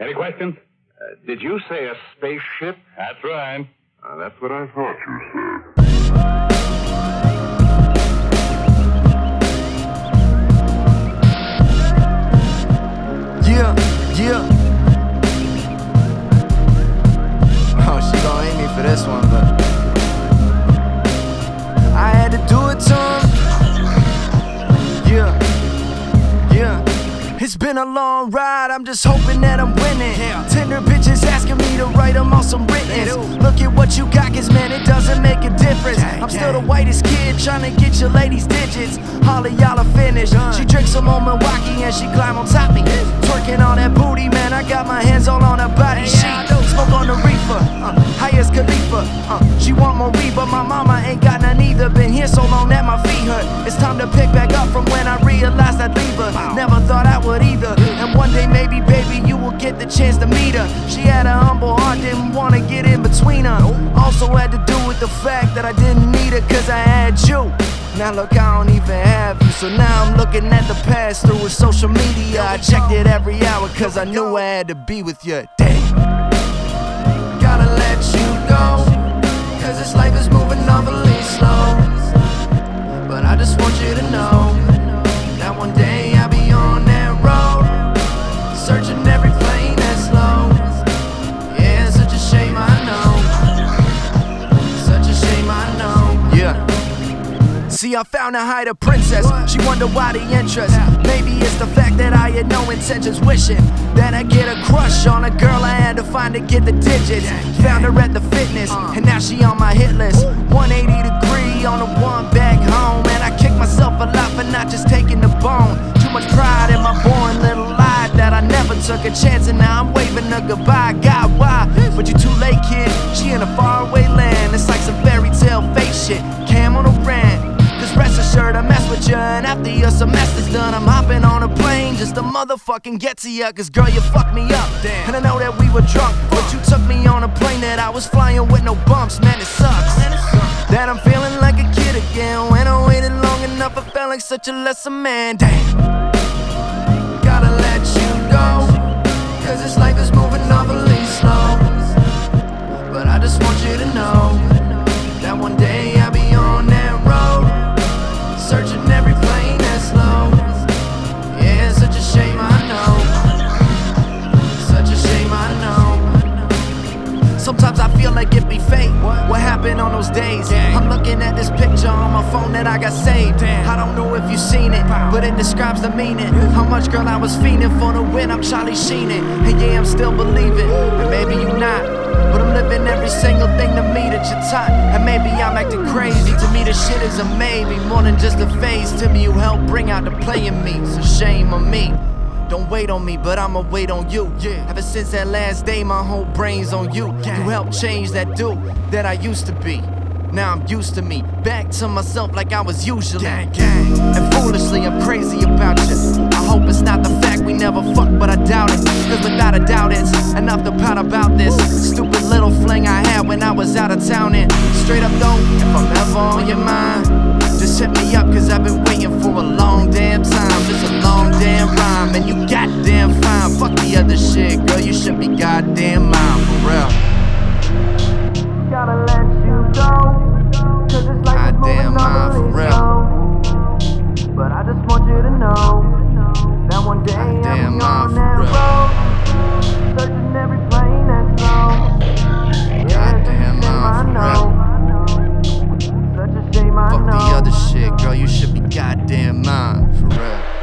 Any questions? Uh, did you say a spaceship? That's right. Uh, that's what I thought you said. Yeah, yeah. Oh, she gon' hate me for this one, It's been a long ride, I'm just hoping that I'm winning. Tender bitches asking me to write them on some written. Look at what you got, cause man, it doesn't make a difference. I'm still the whitest kid trying to get your lady's digits. All of y'all are finished. She drinks some on Milwaukee and she climb on top me. Twerking on that booty, man, I got my hands all on her body. She smoke on the reefer, uh, high as Khalifa. Uh, she want more weed, but my mama ain't got none either. Been here so long that my feet hurt. It's time to pick back either. And one day, maybe, baby, you will get the chance to meet her. She had a humble heart, didn't wanna get in between her. Also had to do with the fact that I didn't need her, cause I had you. Now look, I don't even have you. So now I'm looking at the past through with social media. I checked it every hour, cause I knew I had to be with you. Damn. Gotta let you go. Cause this life is moving awfully I found a Haida princess. She wondered why the interest. Maybe it's the fact that I had no intentions wishing that I get a crush on a girl I had to find to get the digits. Found her at the fitness, and now she on my hit list. 180 degree on the one back home, and I kick myself a lot for not just taking the bone. Too much pride in my boring little lie that I never took a chance, and now I'm waving her goodbye. God, why? But you too late, kid. She in a faraway land. It's like some fairy tale fake shit. Cam on a rant. Just rest assured I mess with ya And after your semester's done I'm hopping on a plane Just to motherfucking get to ya Cause girl you fucked me up. Damn. And I know that we were drunk But you took me on a plane that I was flying with no bumps. Man it sucks That I'm feeling like a kid again When I waited long enough I felt like such a lesser man. Damn. Gotta let you feel like it be fate. What happened on those days? I'm looking at this picture on my phone that I got saved. I don't know if you've seen it, but it describes the meaning. How much, girl, I was fiending for the win. I'm Charlie Sheen it. And yeah, I'm still believing. And maybe you not. But I'm living every single thing to me that you taught. And maybe I'm acting crazy. To me, the shit is a maybe. More than just a phase. To me, you help bring out the play in me. It's a shame on me. Don't wait on me, but I'ma wait on you. Yeah. Ever since that last day, my whole brain's on you. You helped change that dude that I used to be. Now I'm used to me, back to myself like I was usually. And foolishly, I'm crazy about you. I hope it's not the fact we never fucked, but I doubt it. Cause without a doubt, it's enough to pout about this stupid little fling I had when I was out of town. And straight up, though, if I'm ever on your mind, just hit me up, cause I've been waiting for a long damn time. It's a long damn rhyme, Fuck the other shit, girl, you should be goddamn mine, for real.